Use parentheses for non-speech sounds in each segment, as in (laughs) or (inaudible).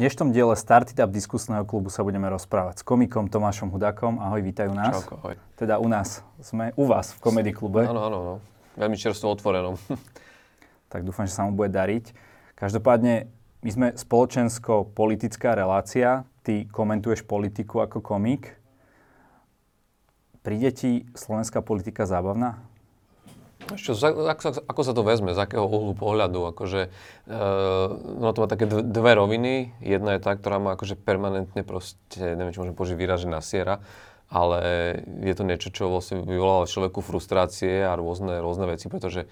dnešnom diele Started Up diskusného klubu sa budeme rozprávať s komikom Tomášom Hudakom. Ahoj, vítajú nás. Čauko, ahoj. Teda u nás. Sme u vás v Komedy klube. Áno, áno, áno. Veľmi čerstvo otvorenom. (laughs) tak dúfam, že sa mu bude dariť. Každopádne, my sme spoločensko-politická relácia. Ty komentuješ politiku ako komik. Príde ti slovenská politika zábavná? Čo, ako, ako sa to vezme, z akého uhlu pohľadu? Akože, uh, no to má také dve roviny. Jedna je tá, ktorá má akože permanentne proste, neviem, či môžem použiť výraz, že nasiera, ale je to niečo, čo vlastne vyvolalo človeku frustrácie a rôzne, rôzne veci, pretože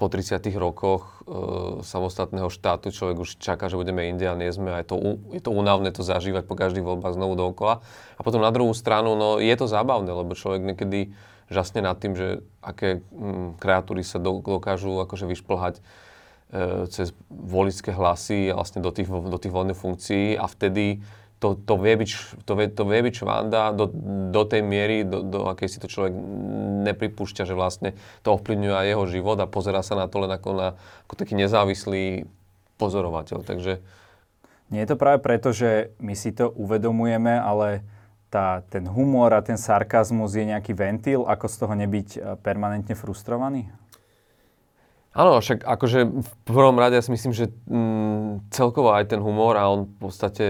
po 30 rokoch e, samostatného štátu človek už čaká, že budeme inde a nie sme. A je to, je to to zažívať po každých voľbách znovu dookola. A potom na druhú stranu, no je to zábavné, lebo človek niekedy žasne nad tým, že aké mm, kreatúry sa do, dokážu akože vyšplhať e, cez volické hlasy vlastne do tých, do tých voľných funkcií a vtedy to, to, vie byť, to, vie, to vie byť švanda do, do tej miery, do, do akej si to človek nepripúšťa, že vlastne to ovplyvňuje aj jeho život a pozera sa na to len ako na ako taký nezávislý pozorovateľ. Takže... Nie je to práve preto, že my si to uvedomujeme, ale tá, ten humor a ten sarkazmus je nejaký ventil, ako z toho nebyť e, permanentne frustrovaný? Áno, však akože v prvom rade ja si myslím, že mm, celkovo aj ten humor a on v podstate,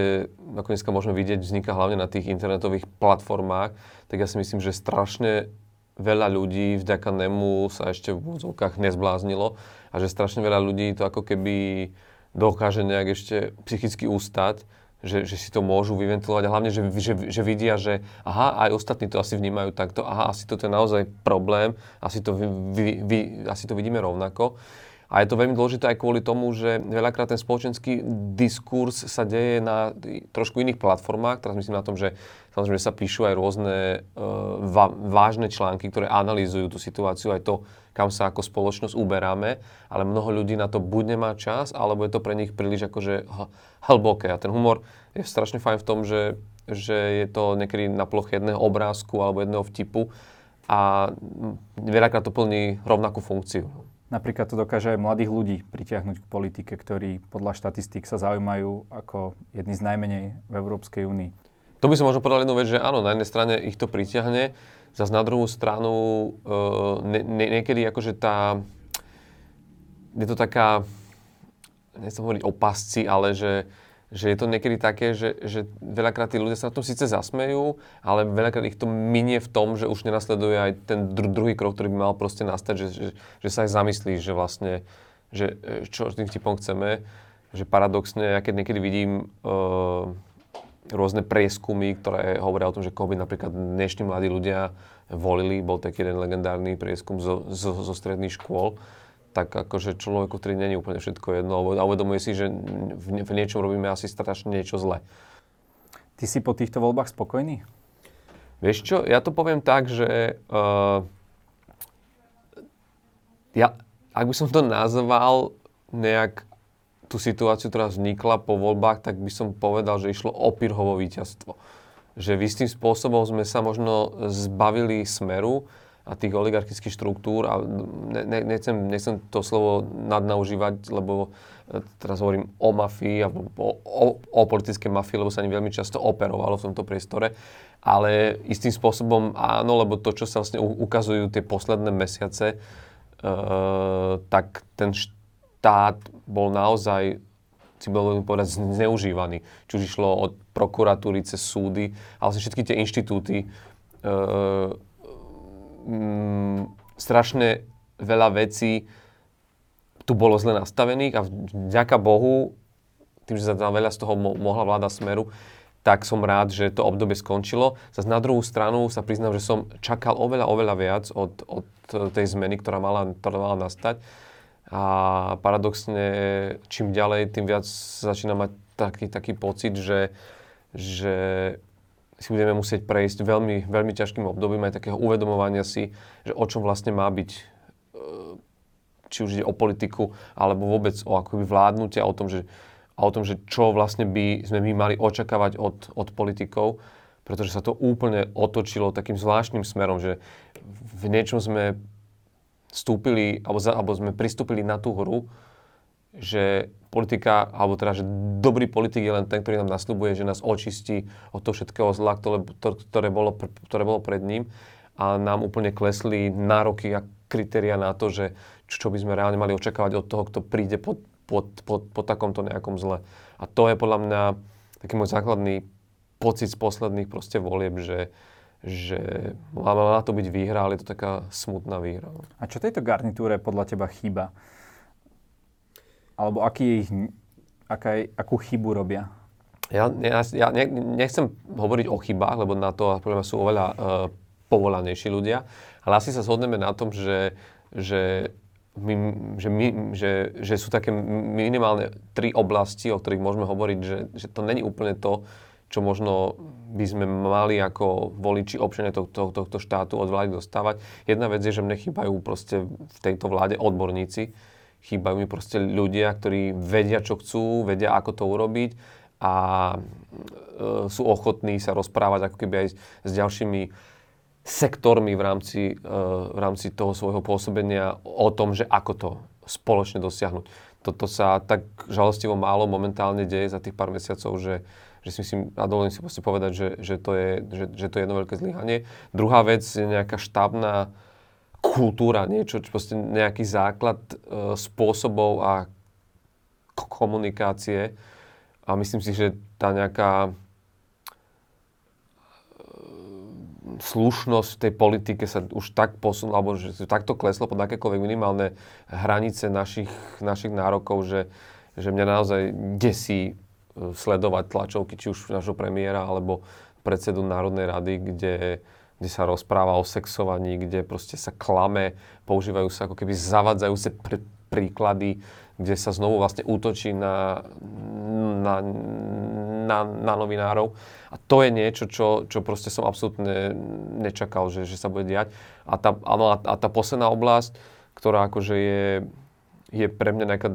ako dneska môžeme vidieť, vzniká hlavne na tých internetových platformách, tak ja si myslím, že strašne veľa ľudí vďaka nemu sa ešte v úzovkách nezbláznilo a že strašne veľa ľudí to ako keby dokáže nejak ešte psychicky ustať že, že si to môžu vyventilovať a hlavne, že, že, že vidia, že aha, aj ostatní to asi vnímajú takto, aha, asi toto je naozaj problém, asi to, vy, vy, vy, asi to vidíme rovnako. A je to veľmi dôležité aj kvôli tomu, že veľakrát ten spoločenský diskurs sa deje na trošku iných platformách. Teraz myslím na tom, že samozrejme sa píšu aj rôzne uh, vážne články, ktoré analýzujú tú situáciu, aj to, kam sa ako spoločnosť uberáme, ale mnoho ľudí na to buď nemá čas, alebo je to pre nich príliš akože hlboké. A ten humor je strašne fajn v tom, že, že je to niekedy na ploche jedného obrázku alebo jedného vtipu a veľakrát to plní rovnakú funkciu. Napríklad to dokáže aj mladých ľudí pritiahnuť k politike, ktorí podľa štatistík sa zaujímajú ako jedni z najmenej v Európskej únii. To by som možno povedal jednu vec, že áno, na jednej strane ich to pritiahne, zase na druhú stranu uh, ne, ne, niekedy akože tá, je to taká, nechcem hovoriť o pasci, ale že že je to niekedy také, že, že veľakrát tí ľudia sa na tom síce zasmejú, ale veľakrát ich to minie v tom, že už nenasleduje aj ten dru- druhý krok, ktorý by mal proste nastať, že, že, že sa aj zamyslí, že vlastne, že e, čo tým vtipom chceme, že paradoxne, ja keď niekedy vidím uh, rôzne prieskumy, ktoré hovoria o tom, že koho by napríklad dnešní mladí ľudia volili, bol taký jeden legendárny prieskum zo, zo, zo stredných škôl, tak akože človeku, ktorý není úplne všetko jedno a uvedomuje si, že v, v niečom robíme asi strašne niečo zle. Ty si po týchto voľbách spokojný? Vieš čo, ja to poviem tak, že uh, ja, ak by som to nazval nejak tú situáciu, ktorá vznikla po voľbách, tak by som povedal, že išlo o Pirhovo víťazstvo. Že v istým spôsobom sme sa možno zbavili smeru, a tých oligarchických štruktúr a ne, nechcem, nechcem to slovo nadnaužívať, lebo e, teraz hovorím o mafii a o, o, o politickej mafii, lebo sa ani veľmi často operovalo v tomto priestore, ale istým spôsobom áno, lebo to, čo sa vlastne ukazujú tie posledné mesiace, e, tak ten štát bol naozaj si bol povedať zneužívaný. Či už išlo od prokuratúry cez súdy, ale vlastne všetky tie inštitúty e, mm, strašne veľa vecí tu bolo zle nastavených a vďaka Bohu, tým, že sa tam veľa z toho mo- mohla vláda Smeru, tak som rád, že to obdobie skončilo. Zase na druhú stranu sa priznám, že som čakal oveľa, oveľa viac od, od tej zmeny, ktorá mala, ktorá mala nastať. A paradoxne, čím ďalej, tým viac začína mať taký, taký pocit, že, že si budeme musieť prejsť veľmi, veľmi ťažkým obdobím aj takého uvedomovania si, že o čom vlastne má byť e, či už ide o politiku, alebo vôbec o akoby vládnutie, o tom, že, a o tom, že čo vlastne by sme my mali očakávať od, od politikov, pretože sa to úplne otočilo takým zvláštnym smerom, že v niečom sme vstúpili, alebo, za, alebo sme pristúpili na tú hru, že politika, alebo teda, že dobrý politik je len ten, ktorý nám nasľubuje, že nás očistí od toho všetkého zla, ktoré, ktoré, bolo, ktoré bolo pred ním a nám úplne klesli nároky a kritéria na to, že čo by sme reálne mali očakávať od toho, kto príde pod, pod, pod, pod takomto nejakom zle. A to je podľa mňa taký môj základný pocit z posledných proste volieb, že, že má, má to byť výhra, ale je to taká smutná výhra. No. A čo tejto garnitúre podľa teba chýba? Alebo aký ich, aká, akú chybu robia? Ja, ja, ja nechcem hovoriť o chybách, lebo na to sú oveľa uh, povolanejší ľudia, ale asi sa zhodneme na tom, že, že, my, že, my, že, že sú také minimálne tri oblasti, o ktorých môžeme hovoriť, že, že to není úplne to, čo možno by sme mali ako voliči občania tohto, tohto štátu od vlády dostávať. Jedna vec je, že mne chýbajú proste v tejto vláde odborníci, chýbajú mi proste ľudia, ktorí vedia, čo chcú, vedia, ako to urobiť a e, sú ochotní sa rozprávať ako keby aj s, s ďalšími sektormi v rámci, e, v rámci toho svojho pôsobenia o tom, že ako to spoločne dosiahnuť. Toto sa tak žalostivo málo momentálne deje za tých pár mesiacov, že, že si myslím, a dovolím si povedať, že, že, to je, že, že to je jedno veľké zlyhanie. Druhá vec je nejaká štábna kultúra, niečo, proste nejaký základ e, spôsobov a komunikácie. A myslím si, že tá nejaká e, slušnosť v tej politike sa už tak posunula, alebo že takto kleslo pod akékoľvek minimálne hranice našich, našich nárokov, že, že mňa naozaj desí sledovať tlačovky, či už našho premiéra, alebo predsedu Národnej rady, kde kde sa rozpráva o sexovaní, kde proste sa klame, používajú sa ako keby zavadzajúce pr- príklady, kde sa znovu vlastne útočí na, na, na, na novinárov. A to je niečo, čo, čo proste som absolútne nečakal, že, že sa bude diať. A tá, áno, a tá posledná oblasť, ktorá akože je, je pre mňa nejaká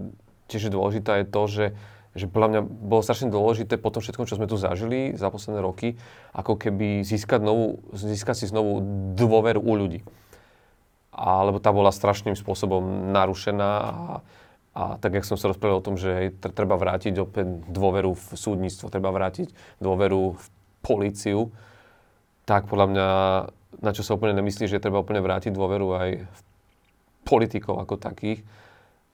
tiež dôležitá, je to, že že podľa mňa bolo strašne dôležité po tom všetkom, čo sme tu zažili za posledné roky, ako keby získať, novú, získať si znovu dôveru u ľudí. A, lebo tá bola strašným spôsobom narušená a, a tak, jak som sa rozprával o tom, že treba vrátiť opäť dôveru v súdnictvo, treba vrátiť dôveru v políciu, tak podľa mňa, na čo sa úplne nemyslí, že treba úplne vrátiť dôveru aj v politikov ako takých.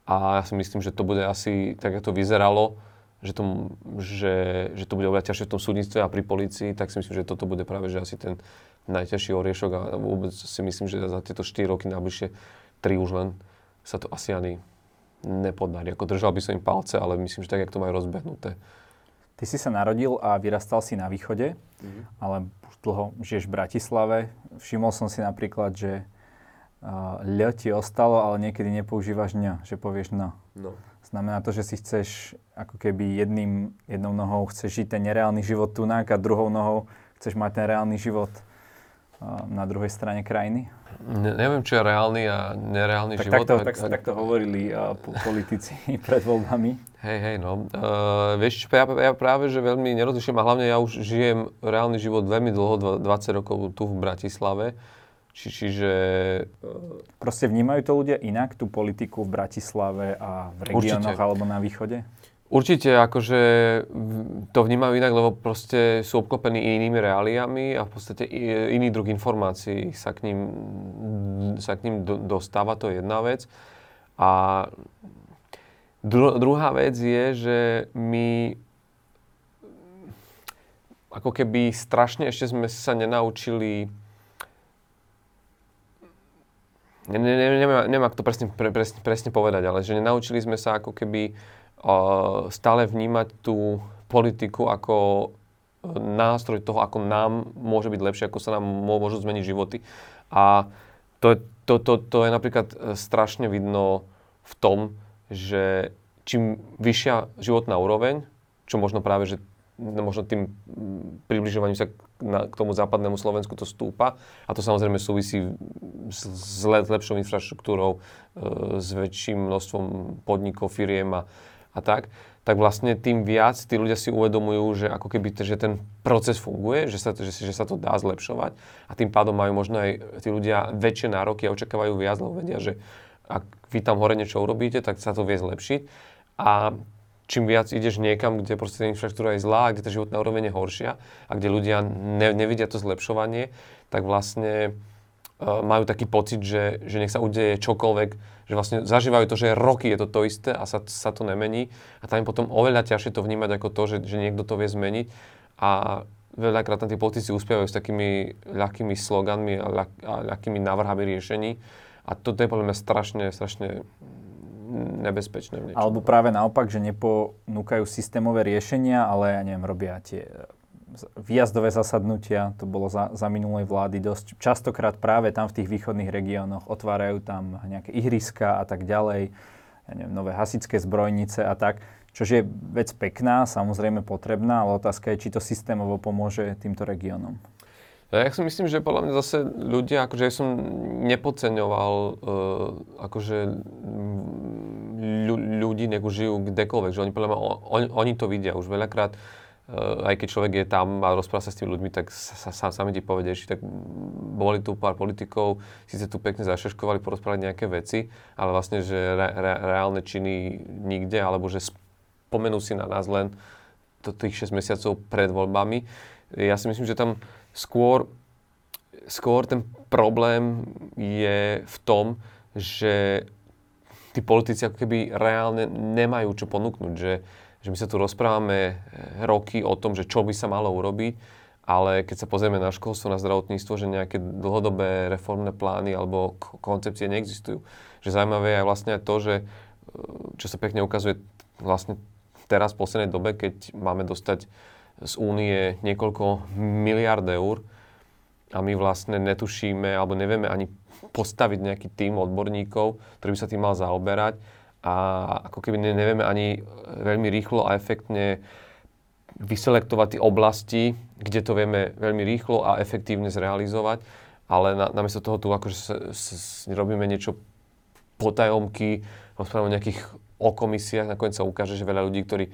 A ja si myslím, že to bude asi, tak ako to vyzeralo, že to, že, že to bude oveľa ťažšie v tom súdnictve a pri policii, tak si myslím, že toto bude práve že asi ten najťažší oriešok a vôbec si myslím, že za tieto 4 roky najbližšie 3 už len sa to asi ani nepodarí. Ako držal by som im palce, ale myslím, že tak, jak to majú rozbehnuté. Ty si sa narodil a vyrastal si na východe, mm-hmm. ale už dlho žiješ v Bratislave. Všimol som si napríklad, že uh, ľ ti ostalo, ale niekedy nepoužívaš ň, že povieš no. no. Znamená to, že si chceš ako keby jedným, jednou nohou chceš žiť ten nereálny život tunak a druhou nohou chceš mať ten reálny život na druhej strane krajiny? Ne, neviem, čo je reálny a nereálny tak život. Takto, tak, tak, takto hovorili uh, politici (laughs) pred voľbami. Hej, hej, no. Uh, vieš, ja, ja práve, že veľmi nerozlišujem a hlavne ja už žijem reálny život veľmi dlho, 20 rokov tu v Bratislave. Či, čiže... Proste vnímajú to ľudia inak, tú politiku v Bratislave a v regiónoch alebo na východe? Určite, akože to vnímajú inak, lebo proste sú obklopení inými reáliami a v podstate iný druh informácií sa k ním, sa k ním dostáva, to je jedna vec. A dru, druhá vec je, že my ako keby strašne ešte sme sa nenaučili ne, ne, ne, neviem, ako to presne, pre, presne, presne povedať, ale že nenaučili sme sa ako keby uh, stále vnímať tú politiku ako nástroj toho, ako nám môže byť lepšie, ako sa nám môžu zmeniť životy. A to je, to, to, to je napríklad e, strašne vidno v tom, že čím vyššia životná úroveň, čo možno práve, že možno tým približovaním sa k tomu západnému Slovensku to stúpa. A to samozrejme súvisí s, s lepšou infraštruktúrou, e, s väčším množstvom podnikov, firiem a, a tak, tak vlastne tým viac tí ľudia si uvedomujú, že ako keby že ten proces funguje, že sa, že, že sa to dá zlepšovať. A tým pádom majú možno aj tí ľudia väčšie nároky a očakávajú viac, lebo vedia, že ak vy tam hore niečo urobíte, tak sa to vie zlepšiť. A čím viac ideš niekam, kde proste tá infraštruktúra je zlá, kde tá životná úroveň je horšia a kde ľudia ne, nevidia to zlepšovanie, tak vlastne uh, majú taký pocit, že, že nech sa udeje čokoľvek, že vlastne zažívajú to, že roky je to to isté a sa, sa to nemení a tam je potom oveľa ťažšie to vnímať ako to, že, že niekto to vie zmeniť a veľakrát tam tí politici uspievajú s takými ľahkými sloganmi a, ľah, a ľahkými návrhami riešení a toto je podľa mňa strašne, strašne nebezpečné. V Alebo práve naopak, že neponúkajú systémové riešenia, ale ja neviem, robia tie výjazdové zasadnutia, to bolo za, za minulej vlády dosť častokrát práve tam v tých východných regiónoch otvárajú tam nejaké ihriska a tak ďalej, ja neviem, nové hasičské zbrojnice a tak, čo je vec pekná, samozrejme potrebná, ale otázka je, či to systémovo pomôže týmto regiónom. Ja si myslím, že podľa mňa zase ľudia, akože ja som nepodceňoval uh, akože ľudí, nech žijú kdekoľvek, že oni podľa mňa, on, oni to vidia už veľakrát, uh, aj keď človek je tam a rozpráva sa s tými ľuďmi, tak sa, sa, sami ti že tak boli tu pár politikov, síce tu pekne zašeškovali, porozprávať nejaké veci, ale vlastne, že re, re, reálne činy nikde, alebo že spomenú si na nás len to, tých 6 mesiacov pred voľbami. Ja si myslím, že tam Skôr, skôr ten problém je v tom, že tí politici ako keby reálne nemajú čo ponúknuť, že, že my sa tu rozprávame roky o tom, že čo by sa malo urobiť, ale keď sa pozrieme na školstvo, na zdravotníctvo, že nejaké dlhodobé reformné plány alebo koncepcie neexistujú. Že zaujímavé je vlastne aj to, že čo sa pekne ukazuje vlastne teraz v poslednej dobe, keď máme dostať z únie niekoľko miliard eur a my vlastne netušíme alebo nevieme ani postaviť nejaký tým odborníkov, ktorý by sa tým mal zaoberať a ako keby nevieme ani veľmi rýchlo a efektne vyselektovať tie oblasti, kde to vieme veľmi rýchlo a efektívne zrealizovať, ale na, namiesto toho tu akože s, s, robíme niečo potajomky, rozprávame o nejakých o komisiách, nakoniec sa ukáže, že veľa ľudí, ktorí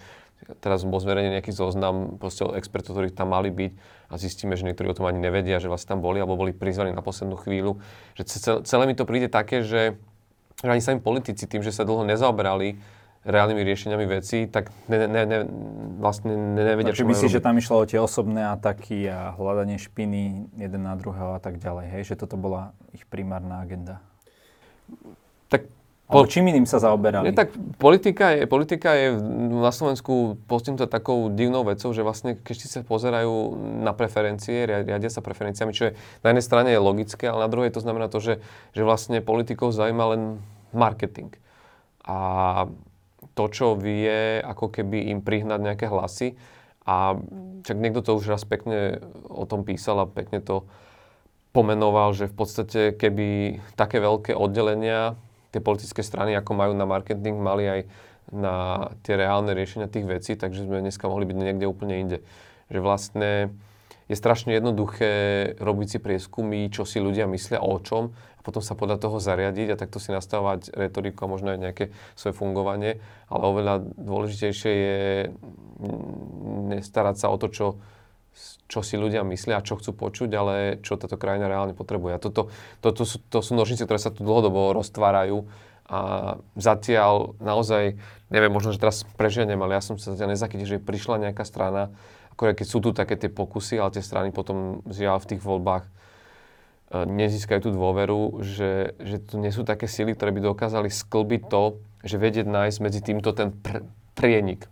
teraz bol zverejnený nejaký zoznam proste expertov, ktorí tam mali byť a zistíme, že niektorí o tom ani nevedia, že vlastne tam boli alebo boli prizvaní na poslednú chvíľu. Že celé mi to príde také, že ani sami politici tým, že sa dlho nezaoberali reálnymi riešeniami veci, tak ne, ne, ne, vlastne nevedia, čo myslíš, že tam išlo o tie osobné ataky a hľadanie špiny jeden na druhého a tak ďalej, hej? Že toto bola ich primárna agenda? Tak Po, čím iným sa zaoberali? Nie, tak politika je, politika je na Slovensku postihnutá takou divnou vecou, že vlastne keď si sa pozerajú na preferencie, riadia sa preferenciami, čo je na jednej strane je logické, ale na druhej to znamená to, že, že vlastne politikov zaujíma len marketing. A to, čo vie ako keby im prihnať nejaké hlasy. A čak niekto to už raz pekne o tom písal a pekne to pomenoval, že v podstate keby také veľké oddelenia tie politické strany, ako majú na marketing, mali aj na tie reálne riešenia tých vecí, takže sme dneska mohli byť niekde úplne inde. Že vlastne je strašne jednoduché robiť si prieskumy, čo si ľudia myslia o čom a potom sa podľa toho zariadiť a takto si nastavovať retoriku a možno aj nejaké svoje fungovanie. Ale oveľa dôležitejšie je nestarať sa o to, čo čo si ľudia myslia čo chcú počuť, ale čo táto krajina reálne potrebuje. A toto, to, to, sú, to sú nožnice, ktoré sa tu dlhodobo roztvárajú a zatiaľ naozaj, neviem, možno, že teraz preženiem, ale ja som sa zatiaľ nezachytil, že prišla nejaká strana, ako keď sú tu také tie pokusy, ale tie strany potom žiaľ v tých voľbách e, nezískajú tú dôveru, že, že tu nie sú také sily, ktoré by dokázali sklbiť to, že vedieť nájsť medzi týmto ten pr- prienik.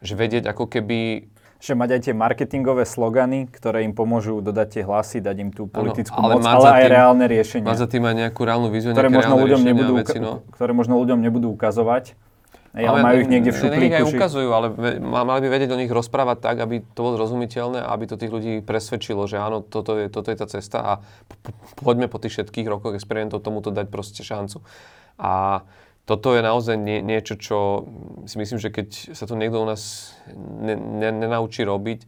Že vedieť ako keby že mať aj tie marketingové slogany, ktoré im pomôžu dodať tie hlasy, dať im tú politickú ano, ale moc, ale aj tým, reálne riešenia. Mať za tým aj nejakú reálnu víziu, ktoré možno ľuďom nebudú, veci, no. ktoré možno ľuďom nebudú ukazovať. ale, ale majú ich niekde v šuplíku. Aj ukazujú, ale mali by vedieť o nich rozprávať tak, aby to bolo zrozumiteľné aby to tých ľudí presvedčilo, že áno, toto je, toto je tá cesta a poďme po tých všetkých rokoch experimentov tomuto dať proste šancu. A toto je naozaj nie, niečo, čo si myslím, že keď sa to niekto u nás ne, ne, nenaučí robiť,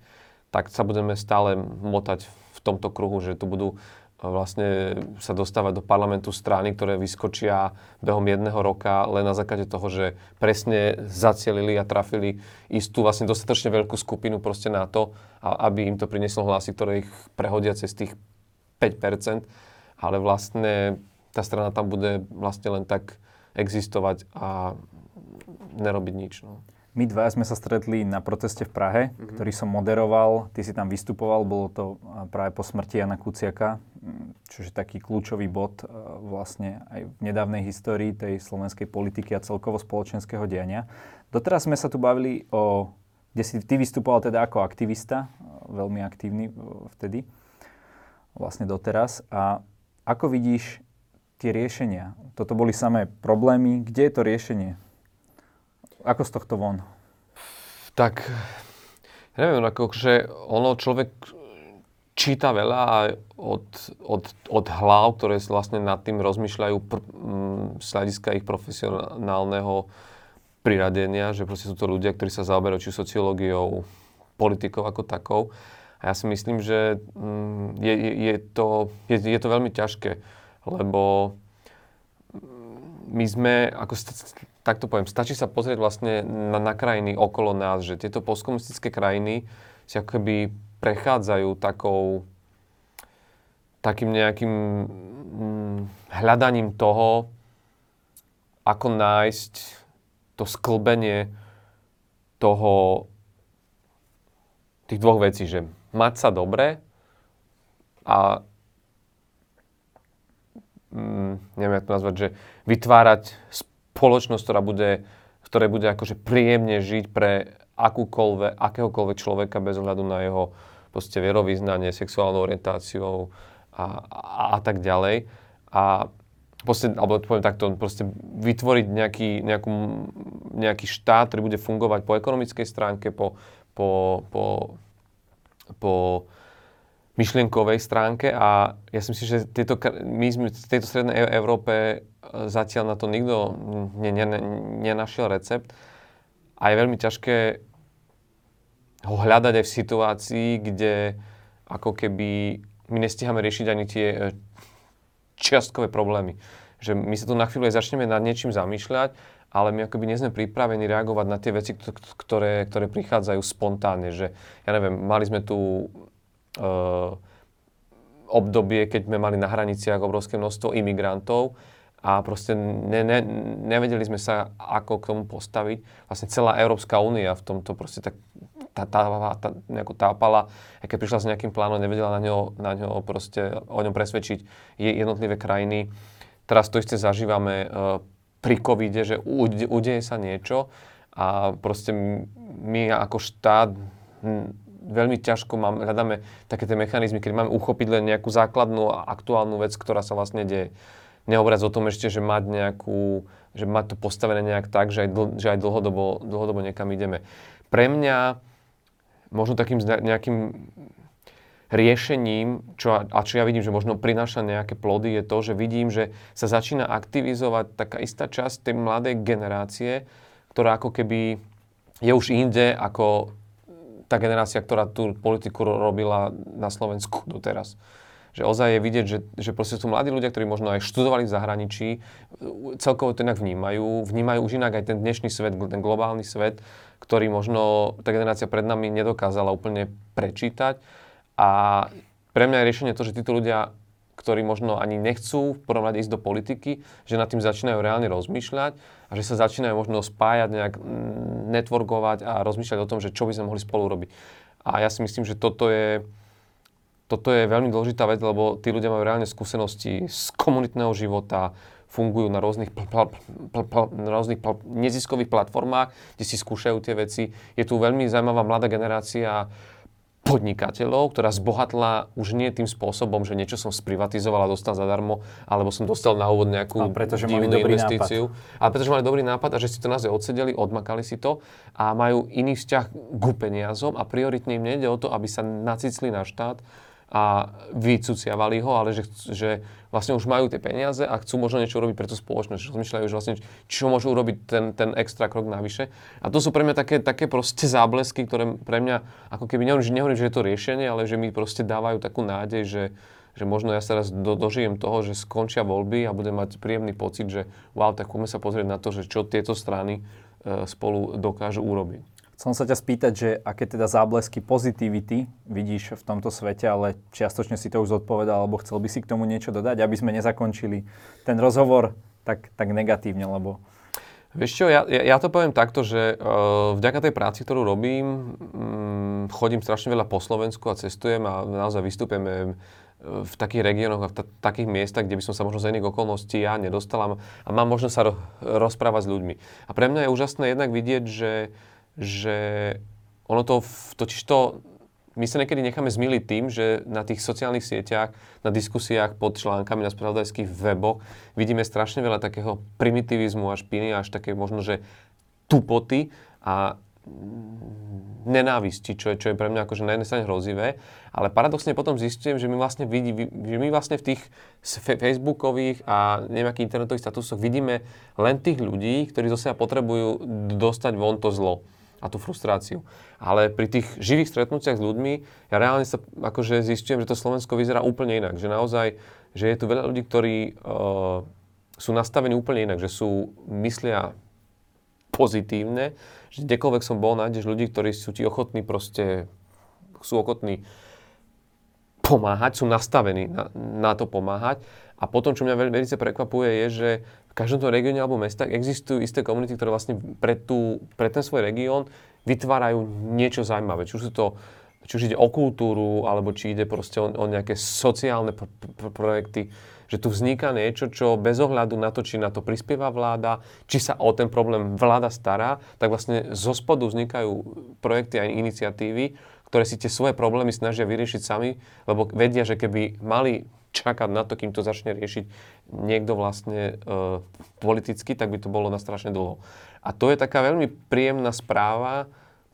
tak sa budeme stále motať v tomto kruhu, že tu budú e, vlastne sa dostávať do parlamentu strany, ktoré vyskočia behom jedného roka len na základe toho, že presne zacielili a trafili istú vlastne dostatočne veľkú skupinu proste na to, aby im to prinieslo hlasy, ktoré ich prehodia cez tých 5%, ale vlastne tá strana tam bude vlastne len tak existovať a nerobiť nič. No. My dva sme sa stretli na proteste v Prahe, mm-hmm. ktorý som moderoval. Ty si tam vystupoval, bolo to práve po smrti Jana Kuciaka, čo je taký kľúčový bod vlastne aj v nedávnej histórii tej slovenskej politiky a celkovo spoločenského diania. Doteraz sme sa tu bavili o, kde si ty vystupoval teda ako aktivista, veľmi aktívny vtedy, vlastne doteraz. A ako vidíš tie riešenia? Toto boli samé problémy. Kde je to riešenie? Ako z tohto von? Tak, neviem, ako, že ono človek číta veľa od, od, od hlav, ktoré vlastne nad tým rozmýšľajú pr- m, z hľadiska ich profesionálneho priradenia, že proste sú to ľudia, ktorí sa zaoberajú či sociológiou, politikou ako takou. A ja si myslím, že mm, je, je, je, to, je, je to veľmi ťažké, lebo my sme, ako takto poviem, stačí sa pozrieť vlastne na, na krajiny okolo nás, že tieto postkomunistické krajiny si ako keby prechádzajú takou, takým nejakým hm, hľadaním toho, ako nájsť to sklbenie toho, tých dvoch vecí, že mať sa dobre a mm, neviem, ako to nazvať, že vytvárať spoločnosť, ktorá bude, ktoré bude akože príjemne žiť pre akúkoľvek, akéhokoľvek človeka bez ohľadu na jeho proste vierovýznanie, sexuálnu orientáciu a, a, a tak ďalej. A proste, alebo poviem takto, proste vytvoriť nejaký, nejakú, nejaký štát, ktorý bude fungovať po ekonomickej stránke, po, po, po, po myšlienkovej stránke a ja si myslím, že tieto, my sme v tejto strednej e- Európe e, zatiaľ na to nikto ne, ne, nenašiel recept a je veľmi ťažké ho hľadať aj v situácii, kde ako keby my nestíhame riešiť ani tie e, čiastkové problémy. Že my sa tu na chvíľu aj začneme nad niečím zamýšľať, ale my akoby nie sme pripravení reagovať na tie veci, ktoré, ktoré prichádzajú spontánne. Že, ja neviem, mali sme tu obdobie, keď sme mali na hraniciach obrovské množstvo imigrantov a proste ne, ne, nevedeli sme sa, ako k tomu postaviť. Vlastne celá Európska únia v tomto proste tak tá, tá, tá, nejako tápala, a keď prišla s nejakým plánom, nevedela na ňo, na ňo proste o ňom presvedčiť jednotlivé krajiny. Teraz to isté zažívame uh, pri covide, že udeje sa niečo a proste my ako štát veľmi ťažko mám, hľadáme také tie mechanizmy, keď máme uchopiť len nejakú základnú a aktuálnu vec, ktorá sa vlastne deje. Nehovoriac o tom ešte, že mať nejakú, že mať to postavené nejak tak, že aj, dl, že aj dlhodobo, dlhodobo niekam ideme. Pre mňa možno takým nejakým riešením, čo, a čo ja vidím, že možno prináša nejaké plody, je to, že vidím, že sa začína aktivizovať taká istá časť tej mladej generácie, ktorá ako keby je už inde ako tá generácia, ktorá tú politiku robila na Slovensku (laughs) doteraz. Že ozaj je vidieť, že, že proste sú mladí ľudia, ktorí možno aj študovali v zahraničí, celkovo to inak vnímajú, vnímajú už inak aj ten dnešný svet, ten globálny svet, ktorý možno tá generácia pred nami nedokázala úplne prečítať. A pre mňa je riešenie to, že títo ľudia ktorí možno ani nechcú v prvom rade ísť do politiky, že nad tým začínajú reálne rozmýšľať a že sa začínajú možno spájať, nejak networkovať a rozmýšľať o tom, že čo by sme mohli spolu robiť. A ja si myslím, že toto je, toto je veľmi dôležitá vec, lebo tí ľudia majú reálne skúsenosti z komunitného života, fungujú na rôznych, pl- pl- pl- pl- na rôznych pl- neziskových platformách, kde si skúšajú tie veci. Je tu veľmi zaujímavá mladá generácia podnikateľov, ktorá zbohatla už nie tým spôsobom, že niečo som sprivatizoval a dostal zadarmo, alebo som dostal na úvod nejakú a pretože mali dobrý investíciu. Nápad. Ale pretože mali dobrý nápad a že si to naozaj odsedeli, odmakali si to a majú iný vzťah k peniazom a prioritne im nejde o to, aby sa nacicli na štát, a vycuciavali ho, ale že, že vlastne už majú tie peniaze a chcú možno niečo urobiť pre tú spoločnosť. Že rozmýšľajú, že vlastne, čo môžu urobiť ten, ten extra krok navyše. A to sú pre mňa také, také proste záblesky, ktoré pre mňa, ako keby nehovorím, že, nehovorím, že je to riešenie, ale že mi proste dávajú takú nádej, že, že možno ja sa raz do, dožijem toho, že skončia voľby a budem mať príjemný pocit, že wow, tak poďme sa pozrieť na to, že čo tieto strany e, spolu dokážu urobiť. Chcem sa ťa spýtať, že aké teda záblesky pozitivity vidíš v tomto svete, ale čiastočne si to už zodpovedal, alebo chcel by si k tomu niečo dodať, aby sme nezakončili ten rozhovor tak, tak negatívne, lebo... Vieš čo, ja, ja, to poviem takto, že uh, vďaka tej práci, ktorú robím, um, chodím strašne veľa po Slovensku a cestujem a naozaj vystupujeme v takých regiónoch a v t- takých miestach, kde by som sa možno z iných okolností ja nedostal a mám možnosť sa ro- rozprávať s ľuďmi. A pre mňa je úžasné jednak vidieť, že, že ono to, totiž to, my sa niekedy necháme zmiliť tým, že na tých sociálnych sieťach, na diskusiách pod článkami na spravodajských weboch vidíme strašne veľa takého primitivizmu a špiny, až také možno, že tupoty a nenávisti, čo je, čo je pre mňa akože na jednej strane hrozivé, ale paradoxne potom zistujem, že my vlastne, vidí, že my vlastne v tých facebookových a nejakých internetových statusoch vidíme len tých ľudí, ktorí zo seba potrebujú dostať von to zlo a tú frustráciu. Ale pri tých živých stretnutiach s ľuďmi, ja reálne sa akože zistujem, že to Slovensko vyzerá úplne inak. Že naozaj, že je tu veľa ľudí, ktorí uh, sú nastavení úplne inak. Že sú, myslia pozitívne, že kdekoľvek som bol, nájdeš ľudí, ktorí sú ti ochotní proste, sú ochotní pomáhať, sú nastavení na, na to pomáhať. A potom, čo mňa veľmi prekvapuje, je, že každom tom regióne alebo mestách existujú isté komunity, ktoré vlastne pre, tú, pre ten svoj región vytvárajú niečo zaujímavé. Či už, to, či už ide o kultúru, alebo či ide proste o, o nejaké sociálne pr- pr- projekty že tu vzniká niečo, čo bez ohľadu na to, či na to prispieva vláda, či sa o ten problém vláda stará, tak vlastne zo spodu vznikajú projekty a iniciatívy, ktoré si tie svoje problémy snažia vyriešiť sami, lebo vedia, že keby mali čakať na to, kým to začne riešiť niekto vlastne e, politicky, tak by to bolo na strašne dlho. A to je taká veľmi príjemná správa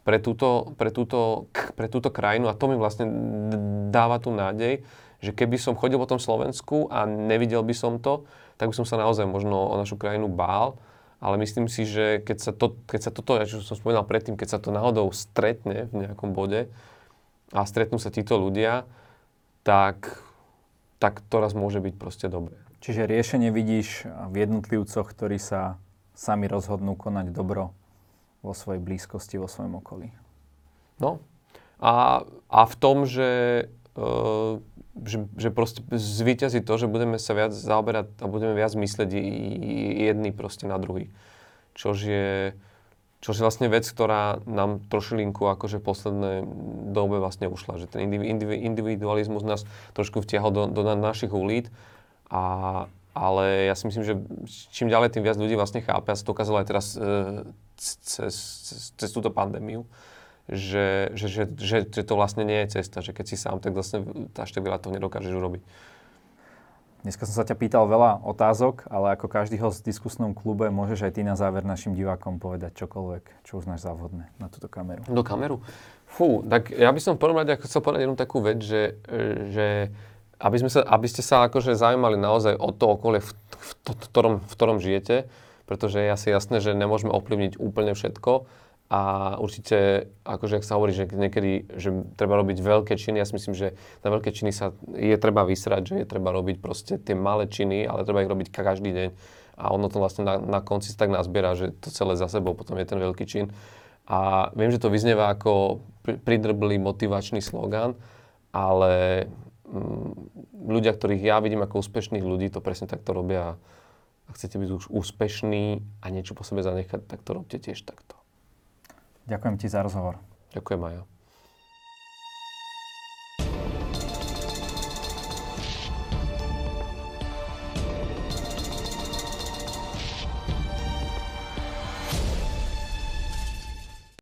pre túto, pre túto, pre túto krajinu a to mi vlastne dáva tú nádej, že keby som chodil po tom Slovensku a nevidel by som to, tak by som sa naozaj možno o našu krajinu bál. Ale myslím si, že keď sa, to, keď sa toto, čo som spomínal predtým, keď sa to náhodou stretne v nejakom bode a stretnú sa títo ľudia, tak, tak to raz môže byť proste dobré. Čiže riešenie vidíš v jednotlivcoch, ktorí sa sami rozhodnú konať dobro vo svojej blízkosti, vo svojom okolí. No. A, a v tom, že uh, že, že proste zvýťazí to, že budeme sa viac zaoberať a budeme viac mysleť jedný proste na druhý. Čož je, čož je vlastne vec, ktorá nám trošilinku akože v poslednej dobe vlastne ušla. Že ten individualizmus nás trošku vtiahol do, do našich ulít. A, ale ja si myslím, že čím ďalej, tým viac ľudí vlastne chápe. A to ukázalo aj teraz e, cez, cez, cez túto pandémiu že, že, že, že, že to vlastne nie je cesta, že keď si sám, tak vlastne až tak veľa toho nedokážeš urobiť. Dneska som sa ťa pýtal veľa otázok, ale ako každý host v diskusnom klube môžeš aj ty na záver našim divákom povedať čokoľvek, čo uznáš závodné na túto kameru. Do kameru? Fú, tak ja by som v prvom rade chcel povedať jednu takú vec, že, že aby, sme sa, aby ste sa akože zaujímali naozaj o to okolie, v, v, v, ktorom, v ktorom žijete, pretože je asi jasné, že nemôžeme ovplyvniť úplne všetko, a určite, akože ak sa hovorí, že niekedy, že treba robiť veľké činy, ja si myslím, že na veľké činy sa je treba vysrať, že je treba robiť proste tie malé činy, ale treba ich robiť každý deň. A ono to vlastne na, na konci sa tak nazbiera, že to celé za sebou potom je ten veľký čin. A viem, že to vyznieva ako pridrblý motivačný slogan, ale ľudia, ktorých ja vidím ako úspešných ľudí, to presne takto robia. Ak chcete byť už úspešní a niečo po sebe zanechať, tak to robte tiež takto. Ďakujem ti za rozhovor. Ďakujem, Maja.